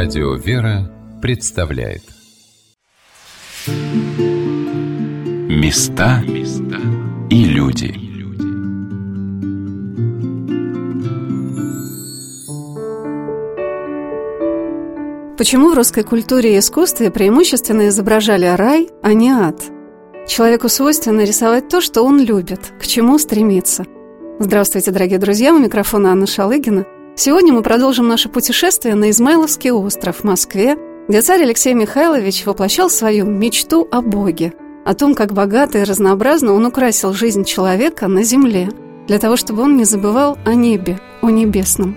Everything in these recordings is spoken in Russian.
Радио «Вера» представляет Места и люди Почему в русской культуре и искусстве преимущественно изображали рай, а не ад? Человеку свойственно рисовать то, что он любит, к чему стремится. Здравствуйте, дорогие друзья, у микрофона Анна Шалыгина – Сегодня мы продолжим наше путешествие на Измайловский остров в Москве, где царь Алексей Михайлович воплощал свою мечту о Боге, о том, как богато и разнообразно он украсил жизнь человека на земле, для того, чтобы он не забывал о небе, о небесном.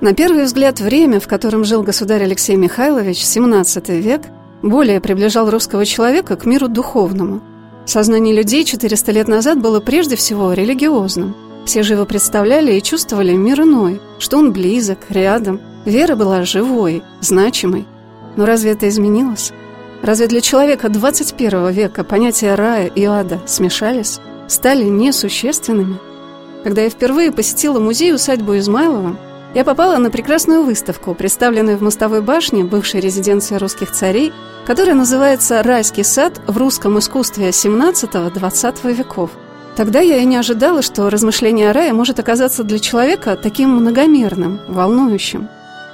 На первый взгляд, время, в котором жил государь Алексей Михайлович, 17 век, более приближал русского человека к миру духовному – Сознание людей 400 лет назад было прежде всего религиозным. Все живо представляли и чувствовали мир иной, что он близок, рядом. Вера была живой, значимой. Но разве это изменилось? Разве для человека 21 века понятия рая и ада смешались, стали несущественными? Когда я впервые посетила музей-усадьбу Измайлова, я попала на прекрасную выставку, представленную в Мостовой башне, бывшей резиденции русских царей, которая называется «Райский сад в русском искусстве XVII-XX веков». Тогда я и не ожидала, что размышление о рае может оказаться для человека таким многомерным, волнующим.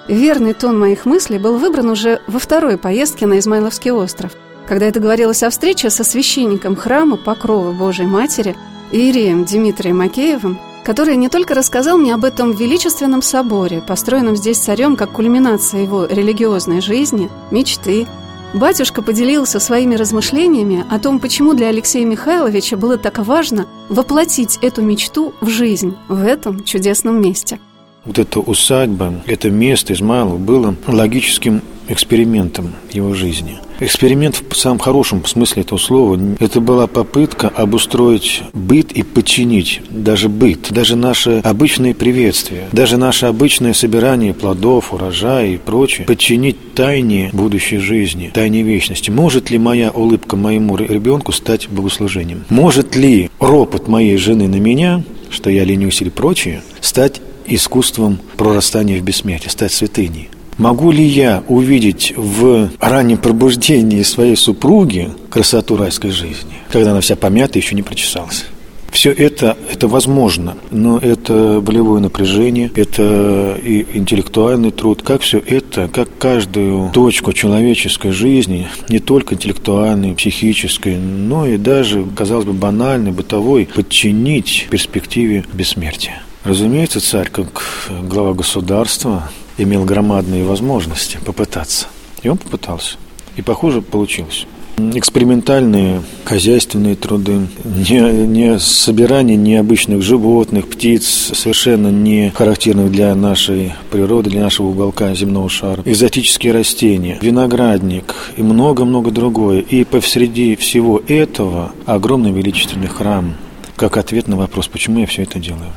Верный тон моих мыслей был выбран уже во второй поездке на Измайловский остров, когда это говорилось о встрече со священником храма Покрова Божией Матери Иереем Дмитрием Макеевым, который не только рассказал мне об этом величественном соборе, построенном здесь царем как кульминация его религиозной жизни, мечты. Батюшка поделился своими размышлениями о том, почему для Алексея Михайловича было так важно воплотить эту мечту в жизнь в этом чудесном месте. Вот эта усадьба, это место Измайлова было логическим экспериментом его жизни. Эксперимент в самом хорошем смысле этого слова. Это была попытка обустроить быт и подчинить даже быт, даже наше обычное приветствие, даже наше обычное собирание плодов, урожая и прочее, подчинить тайне будущей жизни, тайне вечности. Может ли моя улыбка моему ребенку стать богослужением? Может ли ропот моей жены на меня, что я ленюсь или прочее, стать искусством прорастания в бессмертие, стать святыней? Могу ли я увидеть в раннем пробуждении своей супруги красоту райской жизни, когда она вся помята и еще не прочесалась? Все это, это возможно, но это болевое напряжение, это и интеллектуальный труд, как все это, как каждую точку человеческой жизни, не только интеллектуальной, психической, но и даже, казалось бы, банальной, бытовой, подчинить перспективе бессмертия. Разумеется, царь, как глава государства, имел громадные возможности попытаться. И он попытался. И, похоже, получилось. Экспериментальные хозяйственные труды, не, не собирание необычных животных, птиц, совершенно не характерных для нашей природы, для нашего уголка земного шара, экзотические растения, виноградник и много-много другое. И посреди всего этого огромный величественный храм, как ответ на вопрос, почему я все это делаю.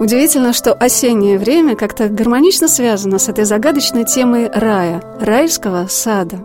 Удивительно, что осеннее время как-то гармонично связано с этой загадочной темой рая, райского сада.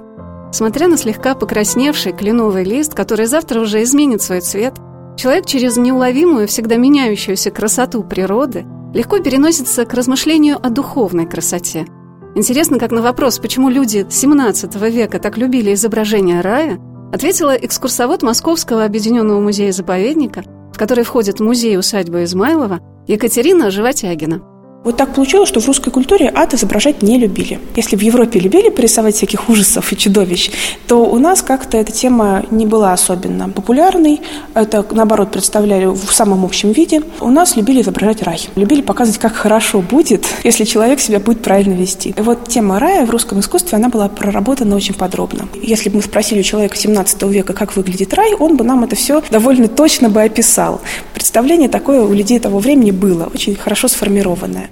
Смотря на слегка покрасневший кленовый лист, который завтра уже изменит свой цвет, человек через неуловимую, всегда меняющуюся красоту природы легко переносится к размышлению о духовной красоте. Интересно, как на вопрос, почему люди XVII века так любили изображение рая, ответила экскурсовод Московского объединенного музея-заповедника, в который входит музей-усадьба Измайлова, Екатерина Животягина. Вот так получилось, что в русской культуре ад изображать не любили. Если в Европе любили порисовать всяких ужасов и чудовищ, то у нас как-то эта тема не была особенно популярной. Это, наоборот, представляли в самом общем виде. У нас любили изображать рай. Любили показывать, как хорошо будет, если человек себя будет правильно вести. И вот тема рая в русском искусстве, она была проработана очень подробно. Если бы мы спросили у человека 17 века, как выглядит рай, он бы нам это все довольно точно бы описал. Представление такое у людей того времени было, очень хорошо сформированное.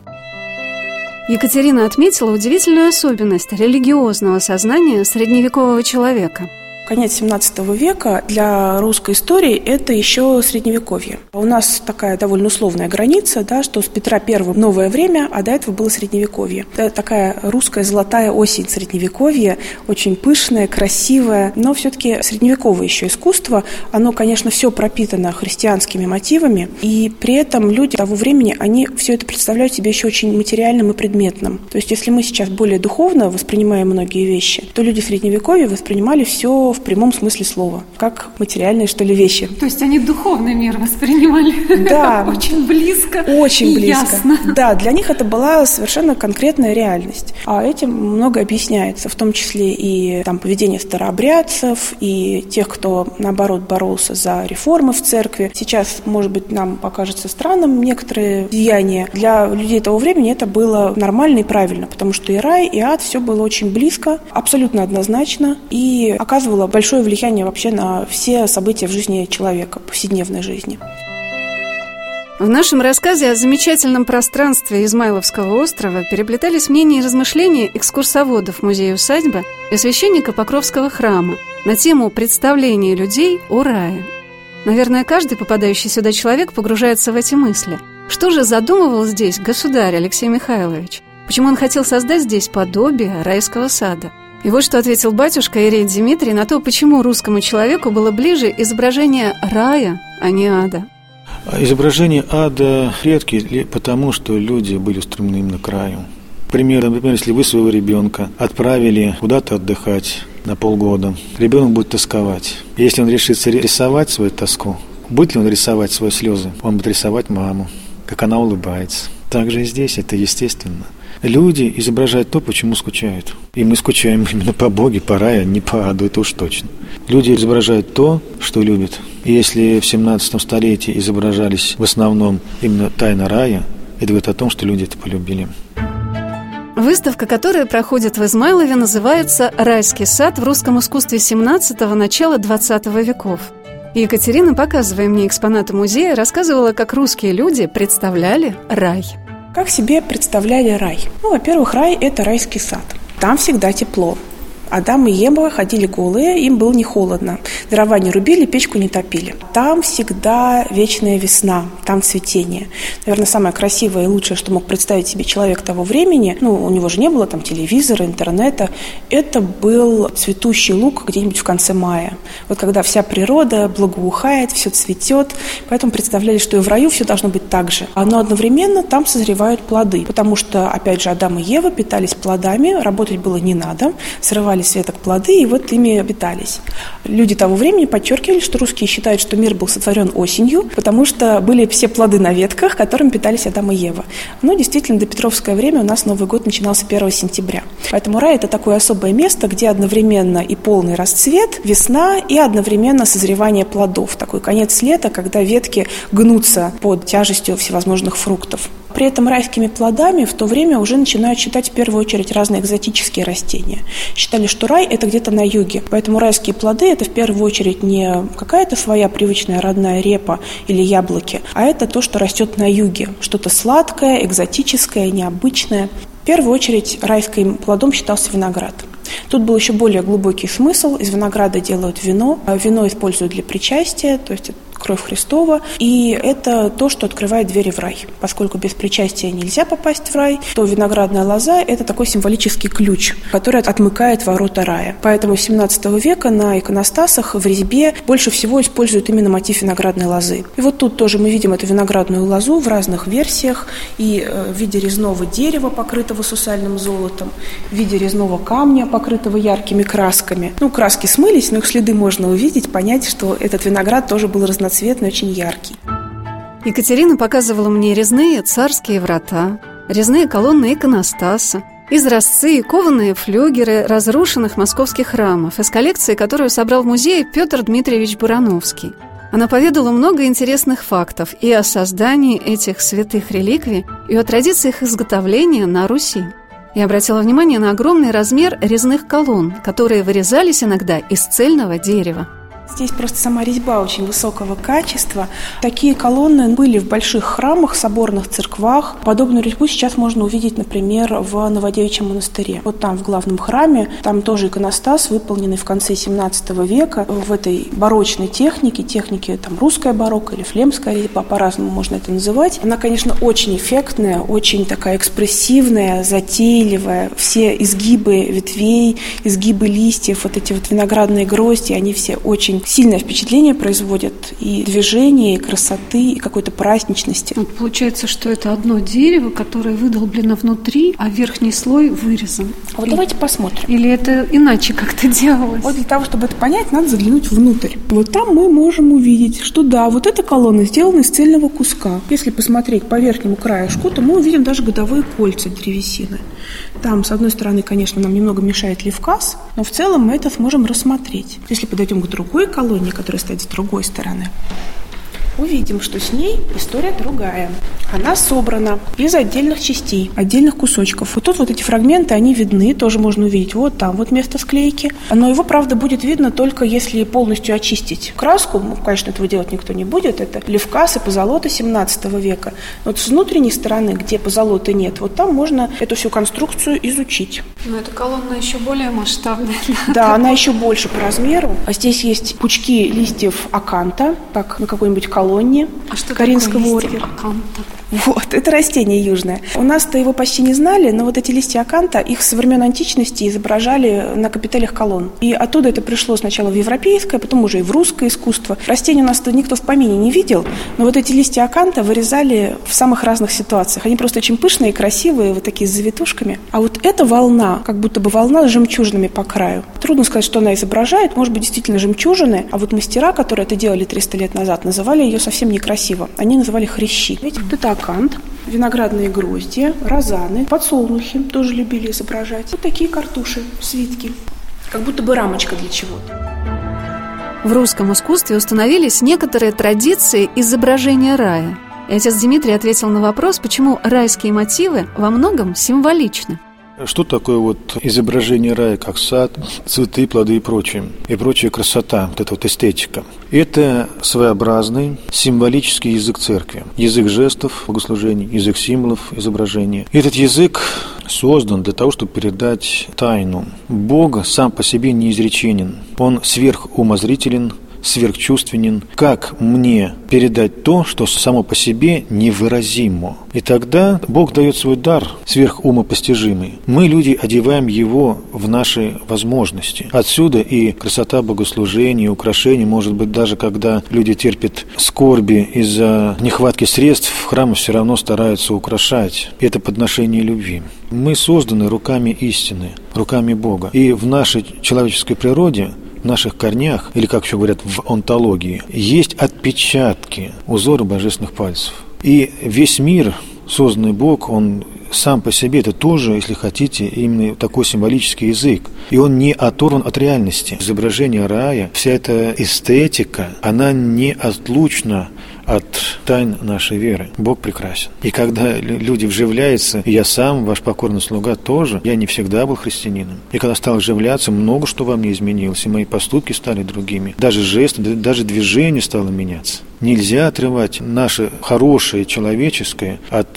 Екатерина отметила удивительную особенность религиозного сознания средневекового человека. Конец 17 века для русской истории – это еще средневековье. У нас такая довольно условная граница, да, что с Петра I новое время, а до этого было средневековье. Это такая русская золотая осень средневековья, очень пышная, красивая, но все-таки средневековое еще искусство, оно, конечно, все пропитано христианскими мотивами, и при этом люди того времени, они все это представляют себе еще очень материальным и предметным. То есть, если мы сейчас более духовно воспринимаем многие вещи, то люди средневековья воспринимали все в прямом смысле слова, как материальные, что ли, вещи. То есть они духовный мир воспринимали? Да. Очень близко Очень близко. Ясно. Да, для них это была совершенно конкретная реальность. А этим много объясняется, в том числе и там, поведение старообрядцев, и тех, кто, наоборот, боролся за реформы в церкви. Сейчас, может быть, нам покажется странным некоторые деяния. Для людей того времени это было нормально и правильно, потому что и рай, и ад, все было очень близко, абсолютно однозначно, и оказывало большое влияние вообще на все события в жизни человека, повседневной жизни. В нашем рассказе о замечательном пространстве Измайловского острова переплетались мнения и размышления экскурсоводов музея-усадьбы и священника Покровского храма на тему представления людей о рае. Наверное, каждый попадающий сюда человек погружается в эти мысли. Что же задумывал здесь государь Алексей Михайлович? Почему он хотел создать здесь подобие райского сада? И вот что ответил батюшка Ирей Дмитрий на то, почему русскому человеку было ближе изображение рая, а не ада. Изображения ада редкие, потому что люди были устремлены именно к раю. Пример, например, если вы своего ребенка отправили куда-то отдыхать на полгода, ребенок будет тосковать. Если он решится рисовать свою тоску, будет ли он рисовать свои слезы? Он будет рисовать маму, как она улыбается. Так же и здесь, это естественно. Люди изображают то, почему скучают. И мы скучаем именно по Боге, по раю, а не по аду, это уж точно. Люди изображают то, что любят. И если в 17 столетии изображались в основном именно тайна рая, это говорит о том, что люди это полюбили. Выставка, которая проходит в Измайлове, называется «Райский сад в русском искусстве 17-го, начала 20 веков». Екатерина, показывая мне экспонаты музея, рассказывала, как русские люди представляли рай. Как себе представляли рай? Ну, во-первых, рай – это райский сад. Там всегда тепло. Адам и Ева ходили голые, им было не холодно. Дрова не рубили, печку не топили. Там всегда вечная весна, там цветение. Наверное, самое красивое и лучшее, что мог представить себе человек того времени, ну, у него же не было там телевизора, интернета, это был цветущий луг где-нибудь в конце мая. Вот когда вся природа благоухает, все цветет, поэтому представляли, что и в раю все должно быть так же. Но одновременно там созревают плоды, потому что, опять же, Адам и Ева питались плодами, работать было не надо, срывали срывали с плоды и вот ими питались. Люди того времени подчеркивали, что русские считают, что мир был сотворен осенью, потому что были все плоды на ветках, которым питались Адам и Ева. Но действительно, до Петровское время у нас Новый год начинался 1 сентября. Поэтому рай – это такое особое место, где одновременно и полный расцвет, весна, и одновременно созревание плодов. Такой конец лета, когда ветки гнутся под тяжестью всевозможных фруктов. При этом райскими плодами в то время уже начинают считать в первую очередь разные экзотические растения. Считали, что рай – это где-то на юге. Поэтому райские плоды – это в первую очередь не какая-то своя привычная родная репа или яблоки, а это то, что растет на юге. Что-то сладкое, экзотическое, необычное. В первую очередь райским плодом считался виноград. Тут был еще более глубокий смысл. Из винограда делают вино. Вино используют для причастия, то есть кровь Христова. И это то, что открывает двери в рай. Поскольку без причастия нельзя попасть в рай, то виноградная лоза – это такой символический ключ, который отмыкает ворота рая. Поэтому с 17 века на иконостасах в резьбе больше всего используют именно мотив виноградной лозы. И вот тут тоже мы видим эту виноградную лозу в разных версиях и э, в виде резного дерева, покрытого сусальным золотом, в виде резного камня, покрытого яркими красками. Ну, краски смылись, но их следы можно увидеть, понять, что этот виноград тоже был разноцветный разноцветный, очень яркий. Екатерина показывала мне резные царские врата, резные колонны иконостаса, изразцы и кованые флюгеры разрушенных московских храмов из коллекции, которую собрал в музее Петр Дмитриевич Бурановский. Она поведала много интересных фактов и о создании этих святых реликвий, и о традициях изготовления на Руси. И обратила внимание на огромный размер резных колонн, которые вырезались иногда из цельного дерева. Здесь просто сама резьба очень высокого качества. Такие колонны были в больших храмах, соборных церквах. Подобную резьбу сейчас можно увидеть, например, в Новодевичьем монастыре. Вот там, в главном храме, там тоже иконостас, выполненный в конце 17 века в этой барочной технике, технике там русская барокко или флемская резьба, по-разному можно это называть. Она, конечно, очень эффектная, очень такая экспрессивная, затейливая. Все изгибы ветвей, изгибы листьев, вот эти вот виноградные грозди, они все очень сильное впечатление производят и движения, и красоты, и какой-то праздничности. Ну, получается, что это одно дерево, которое выдолблено внутри, а верхний слой вырезан. А вот и... давайте посмотрим. Или это иначе как-то делалось? Вот для того, чтобы это понять, надо заглянуть внутрь. Вот там мы можем увидеть, что да, вот эта колонна сделана из цельного куска. Если посмотреть по верхнему краешку, то мы увидим даже годовые кольца древесины. Там, с одной стороны, конечно, нам немного мешает левказ, но в целом мы это сможем рассмотреть. Если подойдем к другой колонии, которая стоит с другой стороны, увидим, что с ней история другая. Она собрана из отдельных частей, отдельных кусочков. Вот тут вот эти фрагменты, они видны, тоже можно увидеть. Вот там вот место склейки. Но его, правда, будет видно только если полностью очистить краску. Ну, конечно, этого делать никто не будет. Это левкас и позолота 17 века. Но вот с внутренней стороны, где позолоты нет, вот там можно эту всю конструкцию изучить. Но эта колонна еще более масштабная. Да, она еще больше по размеру. А здесь есть пучки листьев аканта, как на какой-нибудь колонне колонне а что Каринского ордена. Вот, это растение южное. У нас-то его почти не знали, но вот эти листья аканта, их со времен античности изображали на капителях колонн. И оттуда это пришло сначала в европейское, потом уже и в русское искусство. Растение у нас-то никто в помине не видел, но вот эти листья аканта вырезали в самых разных ситуациях. Они просто очень пышные, красивые, вот такие с завитушками. А вот эта волна, как будто бы волна с жемчужинами по краю. Трудно сказать, что она изображает. Может быть, действительно жемчужины. А вот мастера, которые это делали 300 лет назад, называли ее совсем некрасиво. Они называли хрящи. Это акант, виноградные грозди, розаны, подсолнухи тоже любили изображать. Вот такие картуши, свитки, как будто бы рамочка для чего-то. В русском искусстве установились некоторые традиции изображения рая. И отец Дмитрий ответил на вопрос, почему райские мотивы во многом символичны. Что такое вот изображение рая, как сад, цветы, плоды и прочее, и прочая красота, вот эта вот эстетика? Это своеобразный символический язык церкви, язык жестов, богослужений, язык символов, изображения. Этот язык создан для того, чтобы передать тайну. Бог сам по себе неизреченен, Он сверхумозрителен, сверхчувственен, как мне передать то, что само по себе невыразимо. И тогда Бог дает свой дар сверхумопостижимый. Мы, люди, одеваем его в наши возможности. Отсюда и красота богослужения, украшений, может быть, даже когда люди терпят скорби из-за нехватки средств, храмы все равно стараются украшать. Это подношение любви. Мы созданы руками истины, руками Бога. И в нашей человеческой природе наших корнях, или как еще говорят в онтологии, есть отпечатки, узоры божественных пальцев. И весь мир, созданный Бог, он сам по себе это тоже, если хотите, именно такой символический язык. И он не оторван от реальности. Изображение рая, вся эта эстетика, она неотлучна от тайн нашей веры. Бог прекрасен. И когда люди вживляются, я сам, ваш покорный слуга тоже, я не всегда был христианином. И когда стал вживляться, много что во мне изменилось, и мои поступки стали другими. Даже жесты, даже движение стало меняться. Нельзя отрывать наше хорошее человеческое от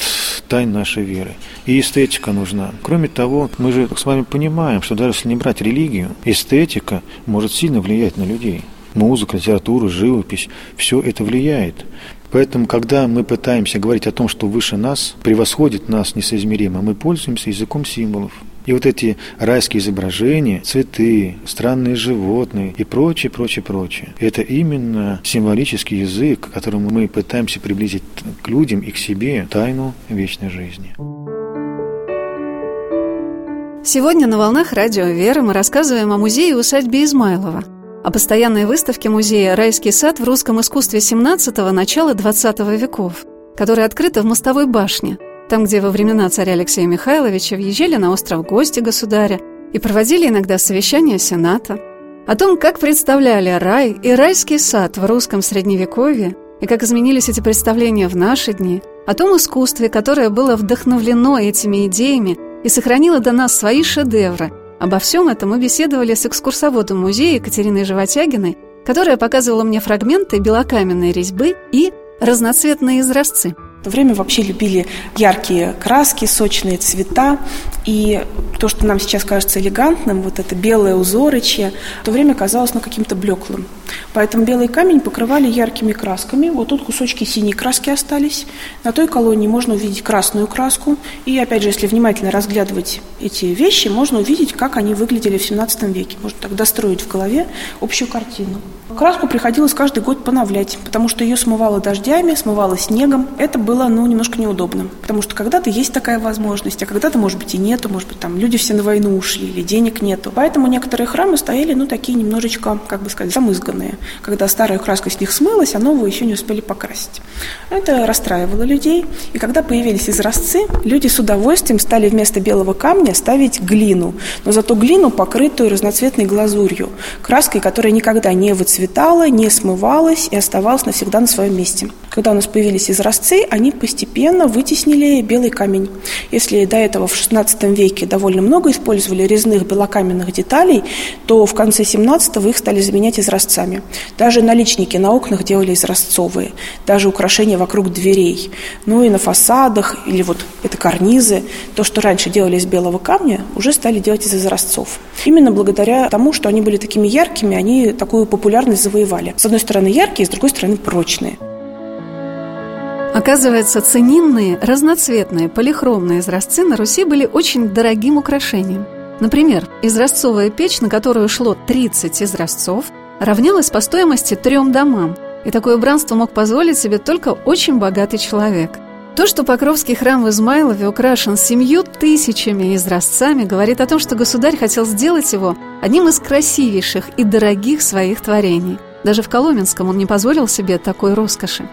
тайн нашей веры. И эстетика нужна. Кроме того, мы же с вами понимаем, что даже если не брать религию, эстетика может сильно влиять на людей музыка, литература, живопись, все это влияет. Поэтому, когда мы пытаемся говорить о том, что выше нас, превосходит нас несоизмеримо, мы пользуемся языком символов. И вот эти райские изображения, цветы, странные животные и прочее, прочее, прочее. Это именно символический язык, которым мы пытаемся приблизить к людям и к себе тайну вечной жизни. Сегодня на «Волнах радио Веры» мы рассказываем о музее усадьбе Измайлова – о постоянной выставке музея «Райский сад» в русском искусстве 17-го, начала 20 веков, которая открыта в Мостовой башне, там, где во времена царя Алексея Михайловича въезжали на остров гости государя и проводили иногда совещания Сената, о том, как представляли рай и райский сад в русском средневековье и как изменились эти представления в наши дни, о том искусстве, которое было вдохновлено этими идеями и сохранило до нас свои шедевры – Обо всем этом мы беседовали с экскурсоводом музея Екатериной Животягиной которая показывала мне фрагменты белокаменной резьбы и разноцветные изразцы – в то время вообще любили яркие краски, сочные цвета. И то, что нам сейчас кажется элегантным, вот это белое узорычье, в то время казалось ну, каким-то блеклым. Поэтому белый камень покрывали яркими красками. Вот тут кусочки синей краски остались. На той колонии можно увидеть красную краску. И опять же, если внимательно разглядывать эти вещи, можно увидеть, как они выглядели в 17 веке. Можно так достроить в голове общую картину. Краску приходилось каждый год поновлять, потому что ее смывало дождями, смывало снегом. Это было, ну, немножко неудобно, потому что когда-то есть такая возможность, а когда-то, может быть, и нету, может быть, там люди все на войну ушли или денег нету. Поэтому некоторые храмы стояли, ну, такие немножечко, как бы сказать, замызганные. Когда старая краска с них смылась, а новую еще не успели покрасить. Это расстраивало людей. И когда появились изразцы, люди с удовольствием стали вместо белого камня ставить глину, но зато глину, покрытую разноцветной глазурью, краской, которая никогда не выцветала цветала, не смывалась и оставалась навсегда на своем месте. Когда у нас появились изразцы, они постепенно вытеснили белый камень. Если до этого в XVI веке довольно много использовали резных белокаменных деталей, то в конце XVII их стали заменять изразцами. Даже наличники на окнах делали изразцовые, даже украшения вокруг дверей. Ну и на фасадах, или вот это карнизы, то, что раньше делали из белого камня, уже стали делать из изразцов. Именно благодаря тому, что они были такими яркими, они такую популярность завоевали. С одной стороны яркие, с другой стороны прочные. Оказывается, ценинные, разноцветные, полихромные изразцы на Руси были очень дорогим украшением. Например, изразцовая печь, на которую шло 30 изразцов, равнялась по стоимости трем домам, и такое убранство мог позволить себе только очень богатый человек – то, что Покровский храм в Измайлове украшен семью тысячами изразцами, говорит о том, что государь хотел сделать его одним из красивейших и дорогих своих творений. Даже в Коломенском он не позволил себе такой роскоши.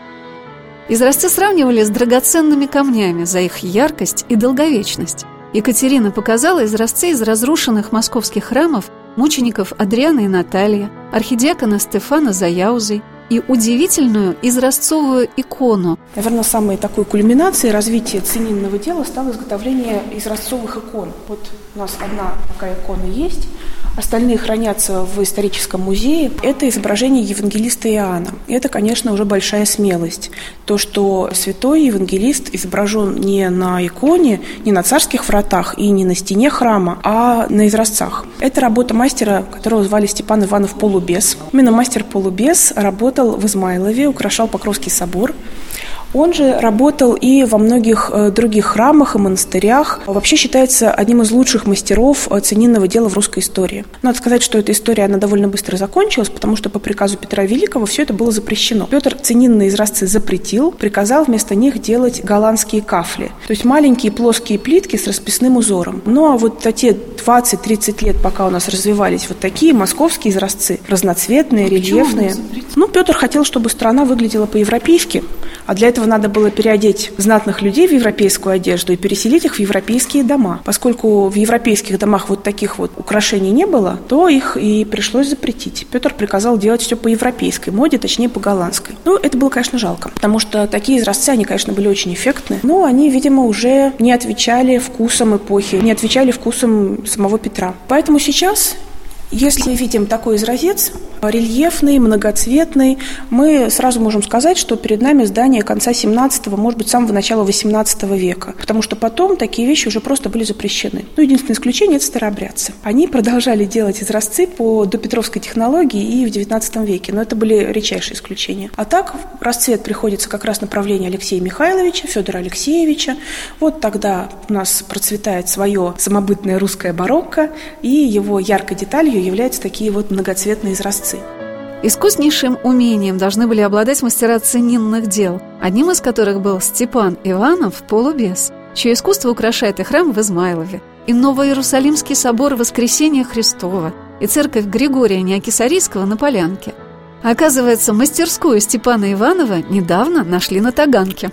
Изразцы сравнивали с драгоценными камнями за их яркость и долговечность. Екатерина показала изразцы из разрушенных московских храмов мучеников Адриана и Наталья, архидиакона Стефана Заяузой, и удивительную изразцовую икону. Наверное, самой такой кульминацией развития ценинного дела стало изготовление изразцовых икон. Вот у нас одна такая икона есть, остальные хранятся в историческом музее. Это изображение евангелиста Иоанна. Это, конечно, уже большая смелость. То, что святой евангелист изображен не на иконе, не на царских вратах и не на стене храма, а на изразцах. Это работа мастера, которого звали Степан Иванов Полубес. Именно мастер Полубес работал в Измайлове, украшал Покровский собор. Он же работал и во многих э, других храмах и монастырях. Вообще считается одним из лучших мастеров э, ценинного дела в русской истории. Надо сказать, что эта история, она довольно быстро закончилась, потому что по приказу Петра Великого все это было запрещено. Петр ценинные изразцы запретил, приказал вместо них делать голландские кафли. То есть маленькие плоские плитки с расписным узором. Ну а вот те 20-30 лет, пока у нас развивались вот такие московские изразцы, разноцветные, а рельефные. Ну, Петр хотел, чтобы страна выглядела по-европейски, а для этого надо было переодеть знатных людей в европейскую одежду и переселить их в европейские дома. Поскольку в европейских домах вот таких вот украшений не было, то их и пришлось запретить. Петр приказал делать все по европейской моде, точнее по голландской. Ну, это было, конечно, жалко, потому что такие изразцы, они, конечно, были очень эффектны, но они, видимо, уже не отвечали вкусам эпохи, не отвечали вкусам самого Петра. Поэтому сейчас если видим такой изразец, рельефный, многоцветный, мы сразу можем сказать, что перед нами здание конца 17-го, может быть, самого начала 18 века. Потому что потом такие вещи уже просто были запрещены. Ну, единственное исключение – это старообрядцы. Они продолжали делать изразцы по допетровской технологии и в 19 веке, но это были редчайшие исключения. А так расцвет приходится как раз направление Алексея Михайловича, Федора Алексеевича. Вот тогда у нас процветает свое самобытное русское барокко, и его яркой деталью целью являются такие вот многоцветные изразцы. Искуснейшим умением должны были обладать мастера ценинных дел, одним из которых был Степан Иванов Полубес, чье искусство украшает и храм в Измайлове, и Новоиерусалимский собор Воскресения Христова, и церковь Григория Неокисарийского на Полянке. Оказывается, мастерскую Степана Иванова недавно нашли на Таганке.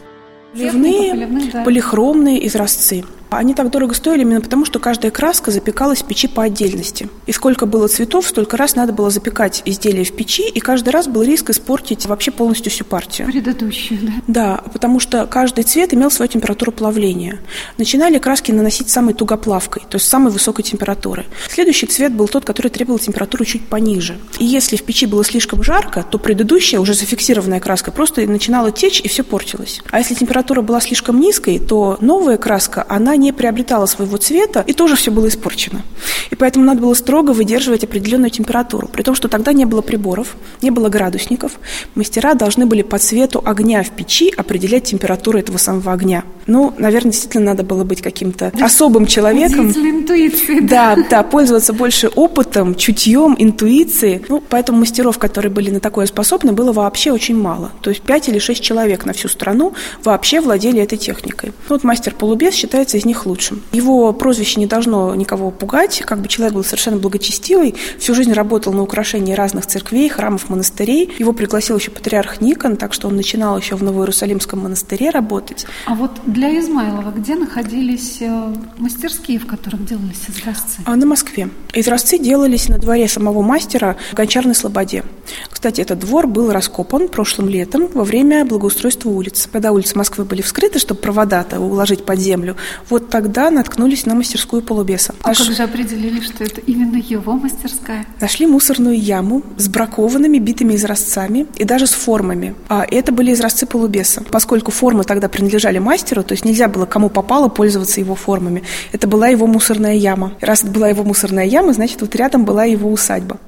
Ливные, полихромные изразцы. Они так дорого стоили именно потому, что каждая краска запекалась в печи по отдельности. И сколько было цветов, столько раз надо было запекать изделие в печи, и каждый раз был риск испортить вообще полностью всю партию. Предыдущую, да? Да, потому что каждый цвет имел свою температуру плавления. Начинали краски наносить самой тугоплавкой, то есть самой высокой температуры. Следующий цвет был тот, который требовал температуру чуть пониже. И если в печи было слишком жарко, то предыдущая, уже зафиксированная краска, просто начинала течь и все портилось. А если температура была слишком низкой, то новая краска, она не приобретала своего цвета, и тоже все было испорчено. И поэтому надо было строго выдерживать определенную температуру. При том, что тогда не было приборов, не было градусников. Мастера должны были по цвету огня в печи определять температуру этого самого огня. Ну, наверное, действительно надо было быть каким-то особым человеком. интуиции. Да, да, пользоваться больше опытом, чутьем, интуицией. Ну, поэтому мастеров, которые были на такое способны, было вообще очень мало. То есть 5 или 6 человек на всю страну вообще владели этой техникой. Ну, вот мастер полубес считается из них лучшим. Его прозвище не должно никого пугать, как бы человек был совершенно благочестивый, всю жизнь работал на украшении разных церквей, храмов, монастырей. Его пригласил еще патриарх Никон, так что он начинал еще в Новоиерусалимском монастыре работать. А вот для Измайлова где находились э, мастерские, в которых делались изразцы? А на Москве. Изразцы делались на дворе самого мастера в Гончарной Слободе. Кстати, этот двор был раскопан прошлым летом во время благоустройства улиц. Когда улицы Москвы были вскрыты, чтобы провода-то уложить под землю, вот тогда наткнулись на мастерскую полубеса. А Наш... как же определили, что это именно его мастерская? Нашли мусорную яму с бракованными битыми изразцами и даже с формами. А это были изразцы полубеса. Поскольку формы тогда принадлежали мастеру, то есть нельзя было кому попало пользоваться его формами. Это была его мусорная яма. Раз это была его мусорная яма, значит, вот рядом была его усадьба.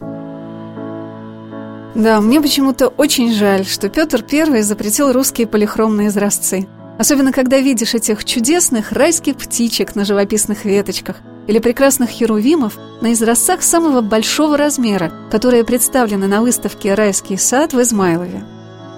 Да, мне почему-то очень жаль, что Петр I запретил русские полихромные изразцы. Особенно, когда видишь этих чудесных райских птичек на живописных веточках или прекрасных херувимов на изразцах самого большого размера, которые представлены на выставке «Райский сад» в Измайлове.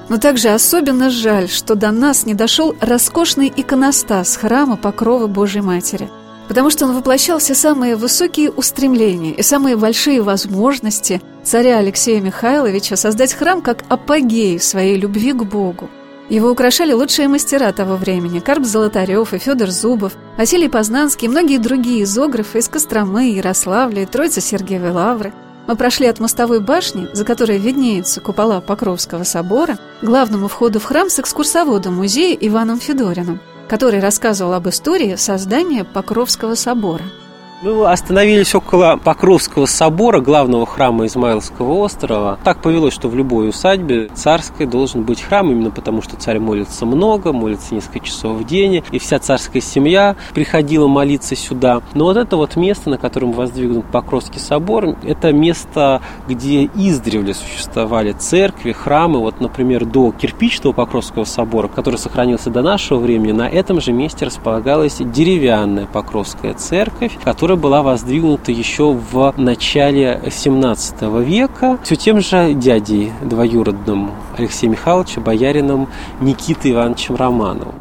Но также особенно жаль, что до нас не дошел роскошный иконостас храма Покрова Божьей Матери – потому что он воплощал все самые высокие устремления и самые большие возможности царя Алексея Михайловича создать храм как апогей своей любви к Богу. Его украшали лучшие мастера того времени – Карп Золотарев и Федор Зубов, Василий Познанский и многие другие изографы из Костромы, Ярославля и Троицы Сергиевой Лавры. Мы прошли от мостовой башни, за которой виднеются купола Покровского собора, к главному входу в храм с экскурсоводом музея Иваном Федориным – который рассказывал об истории создания Покровского собора – мы остановились около Покровского собора, главного храма Измаилского острова. Так повелось, что в любой усадьбе царской должен быть храм, именно потому что царь молится много, молится несколько часов в день, и вся царская семья приходила молиться сюда. Но вот это вот место, на котором воздвигнут Покровский собор, это место, где издревле существовали церкви, храмы. Вот, например, до кирпичного Покровского собора, который сохранился до нашего времени, на этом же месте располагалась деревянная Покровская церковь, которая которая была воздвигнута еще в начале 17 века все тем же дядей двоюродным Алексея Михайловича, боярином Никитой Ивановичем Романовым.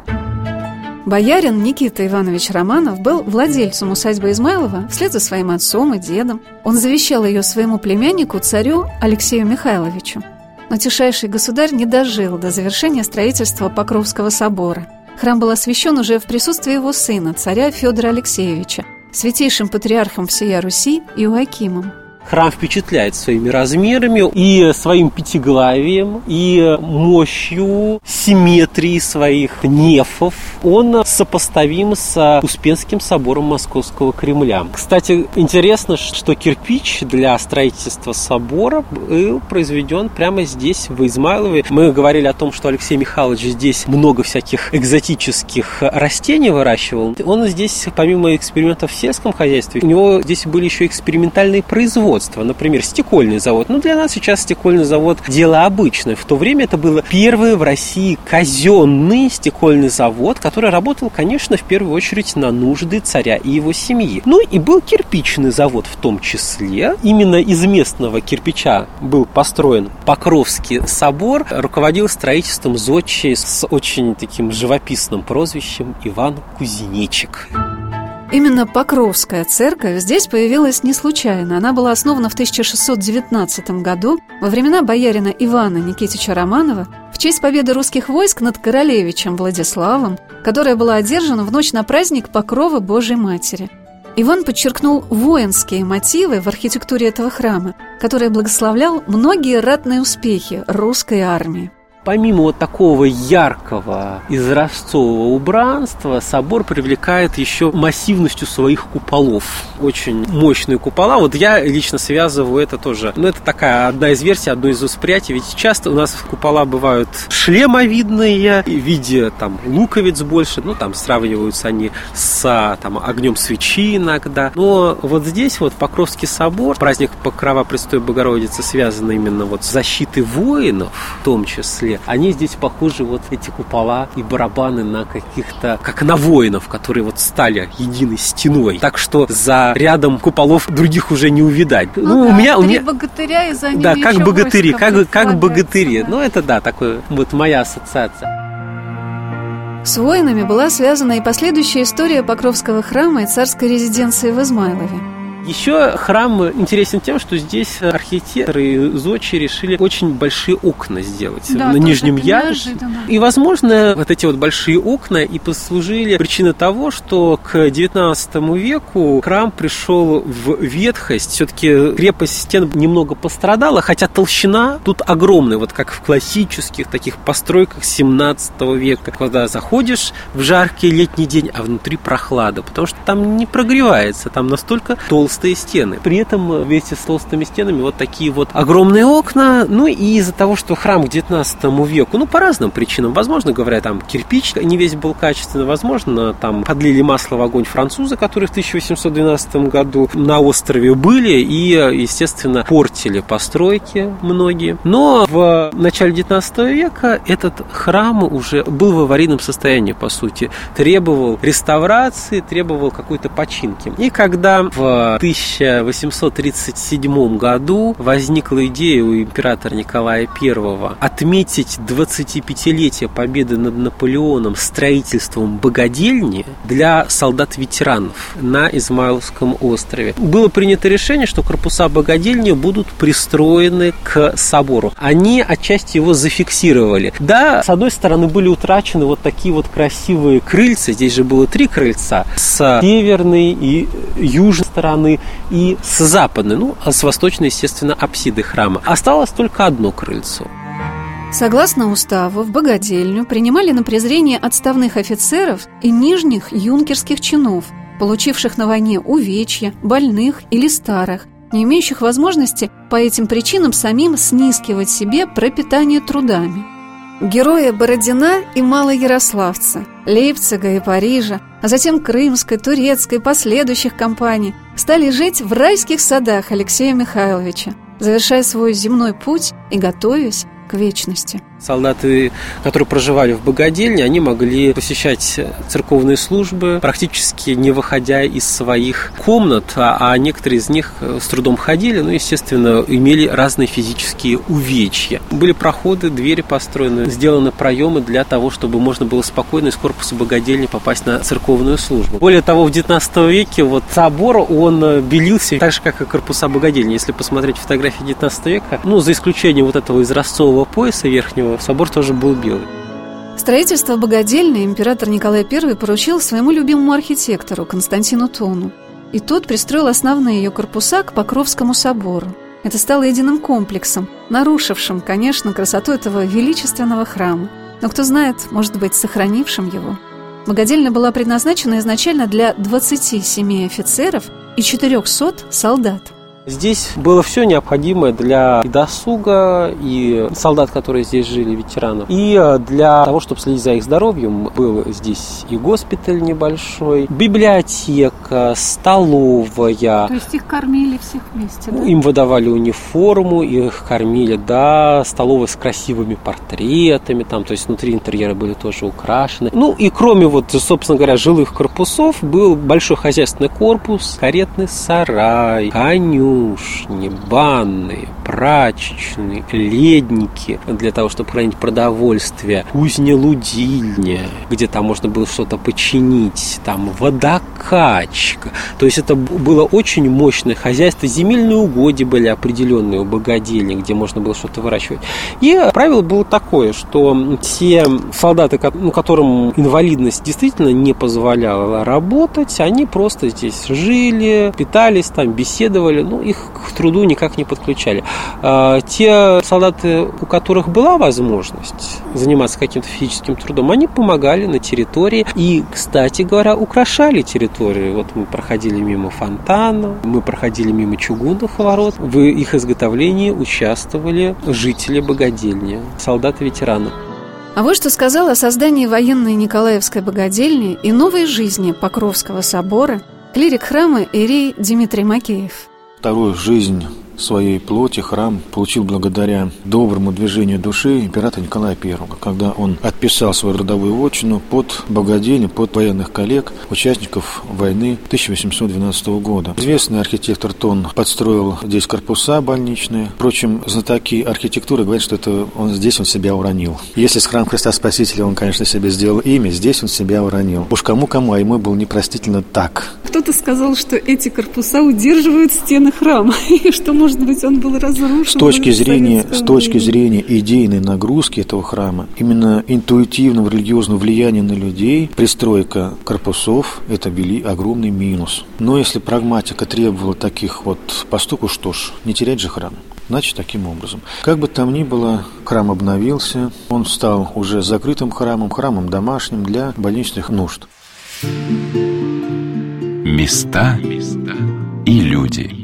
Боярин Никита Иванович Романов был владельцем усадьбы Измайлова вслед за своим отцом и дедом. Он завещал ее своему племяннику, царю Алексею Михайловичу. Но тишайший государь не дожил до завершения строительства Покровского собора. Храм был освящен уже в присутствии его сына, царя Федора Алексеевича, святейшим патриархом всея Руси Иоакимом. Храм впечатляет своими размерами и своим пятиглавием, и мощью, симметрией своих нефов. Он сопоставим с Успенским собором Московского Кремля. Кстати, интересно, что кирпич для строительства собора был произведен прямо здесь, в Измайлове. Мы говорили о том, что Алексей Михайлович здесь много всяких экзотических растений выращивал. Он здесь, помимо экспериментов в сельском хозяйстве, у него здесь были еще экспериментальные производства производства, например, стекольный завод. Ну, для нас сейчас стекольный завод – дело обычное. В то время это был первый в России казенный стекольный завод, который работал, конечно, в первую очередь на нужды царя и его семьи. Ну, и был кирпичный завод в том числе. Именно из местного кирпича был построен Покровский собор. Руководил строительством зодчий с очень таким живописным прозвищем Иван Кузнечик. Именно Покровская церковь здесь появилась не случайно. Она была основана в 1619 году во времена боярина Ивана Никитича Романова в честь победы русских войск над королевичем Владиславом, которая была одержана в ночь на праздник Покрова Божьей Матери. Иван подчеркнул воинские мотивы в архитектуре этого храма, который благословлял многие ратные успехи русской армии. Помимо вот такого яркого изразцового убранства, собор привлекает еще массивностью своих куполов. Очень мощные купола. Вот я лично связываю это тоже. Ну, это такая одна из версий, одно из восприятий. Ведь часто у нас купола бывают шлемовидные, в виде там луковиц больше. Ну, там сравниваются они с там, огнем свечи иногда. Но вот здесь вот Покровский собор, праздник Покрова Престой Богородицы связан именно вот с защитой воинов, в том числе они здесь похожи, вот эти купола и барабаны на каких-то, как на воинов, которые вот стали единой стеной. Так что за рядом куполов других уже не увидать. Ну, ну да, у меня, у меня... богатыря и за ними Да, как богатыри, как, как богатыри. Да. Ну, это да, такое вот моя ассоциация. С воинами была связана и последующая история Покровского храма и царской резиденции в Измайлове. Еще храм интересен тем, что здесь архитекторы Зочи решили очень большие окна сделать да, на нижнем ярусе. И, возможно, вот эти вот большие окна и послужили причиной того, что к 19 веку храм пришел в ветхость. Все-таки крепость стен немного пострадала, хотя толщина тут огромная, вот как в классических таких постройках 17 века, когда заходишь в жаркий летний день, а внутри прохлада, потому что там не прогревается, там настолько толстый толстые стены. При этом э, вместе с толстыми стенами вот такие вот огромные окна. Ну и из-за того, что храм к 19 веку, ну по разным причинам, возможно, говоря, там кирпич не весь был качественный, возможно, там подлили масло в огонь французы, которые в 1812 году на острове были и, естественно, портили постройки многие. Но в начале 19 века этот храм уже был в аварийном состоянии, по сути. Требовал реставрации, требовал какой-то починки. И когда в 1837 году возникла идея у императора Николая I отметить 25-летие победы над Наполеоном строительством богадельни для солдат-ветеранов на Измайловском острове. Было принято решение, что корпуса богадельни будут пристроены к собору. Они отчасти его зафиксировали. Да, с одной стороны были утрачены вот такие вот красивые крыльца, здесь же было три крыльца, с северной и южной стороны и с западной, ну, а с восточной, естественно, апсиды храма. Осталось только одно крыльцо. Согласно уставу, в богадельню принимали на презрение отставных офицеров и нижних юнкерских чинов, получивших на войне увечья, больных или старых, не имеющих возможности по этим причинам самим снискивать себе пропитание трудами. Герои Бородина и Малоярославца, Лейпцига и Парижа, а затем Крымской, Турецкой, последующих компаний, стали жить в райских садах Алексея Михайловича, завершая свой земной путь и готовясь к вечности. Солдаты, которые проживали в богадельне, они могли посещать церковные службы, практически не выходя из своих комнат, а, а некоторые из них с трудом ходили, ну, естественно, имели разные физические увечья. Были проходы, двери построены, сделаны проемы для того, чтобы можно было спокойно из корпуса богадельни попасть на церковную службу. Более того, в XIX веке вот собор, он белился так же, как и корпуса богадельни. Если посмотреть фотографии XIX века, ну, за исключением вот этого изразцового пояса верхнего, собор тоже был белый. Строительство богадельни император Николай I поручил своему любимому архитектору Константину Тону. И тот пристроил основные ее корпуса к Покровскому собору. Это стало единым комплексом, нарушившим, конечно, красоту этого величественного храма. Но кто знает, может быть, сохранившим его. Богадельня была предназначена изначально для 27 офицеров и 400 солдат – Здесь было все необходимое для и досуга, и солдат, которые здесь жили, ветеранов, и э, для того, чтобы следить за их здоровьем. Был здесь и госпиталь небольшой, библиотека, столовая. То есть их кормили всех вместе, да? Им выдавали униформу, их кормили, да, столовая с красивыми портретами, там, то есть внутри интерьеры были тоже украшены. Ну и кроме вот, собственно говоря, жилых корпусов, был большой хозяйственный корпус, каретный сарай, коню, конюшни, банные, прачечные, ледники для того, чтобы хранить продовольствие, кузня-лудильня, где там можно было что-то починить, там водокачка. То есть это было очень мощное хозяйство. Земельные угодья были определенные у богадельни, где можно было что-то выращивать. И правило было такое, что те солдаты, ну, которым инвалидность действительно не позволяла работать, они просто здесь жили, питались, там беседовали, ну, их к труду никак не подключали. А, те солдаты, у которых была возможность заниматься каким-то физическим трудом, они помогали на территории и, кстати говоря, украшали территорию. Вот мы проходили мимо фонтана, мы проходили мимо чугунных ворот. В их изготовлении участвовали жители богадельни, солдаты-ветераны. А вот что сказал о создании военной Николаевской богадельни и новой жизни Покровского собора клирик храма Ирей Дмитрий Макеев. Вторую жизнь своей плоти храм получил благодаря доброму движению души императора Николая I, когда он отписал свою родовую вотчину под богадельню, под военных коллег, участников войны 1812 года. Известный архитектор Тон подстроил здесь корпуса больничные. Впрочем, знатоки архитектуры говорят, что это он здесь он себя уронил. Если с храм Христа Спасителя он, конечно, себе сделал имя, здесь он себя уронил. Уж кому-кому, а ему был непростительно так. Кто-то сказал, что эти корпуса удерживают стены храма, и что, может быть, он был разрушен. С точки зрения, с точки зрения идейной нагрузки этого храма, именно интуитивного религиозного влияния на людей, пристройка корпусов – это вели огромный минус. Но если прагматика требовала таких вот поступков, что ж, не терять же храм. Значит, таким образом. Как бы там ни было, храм обновился, он стал уже закрытым храмом, храмом домашним для больничных нужд. Места и люди.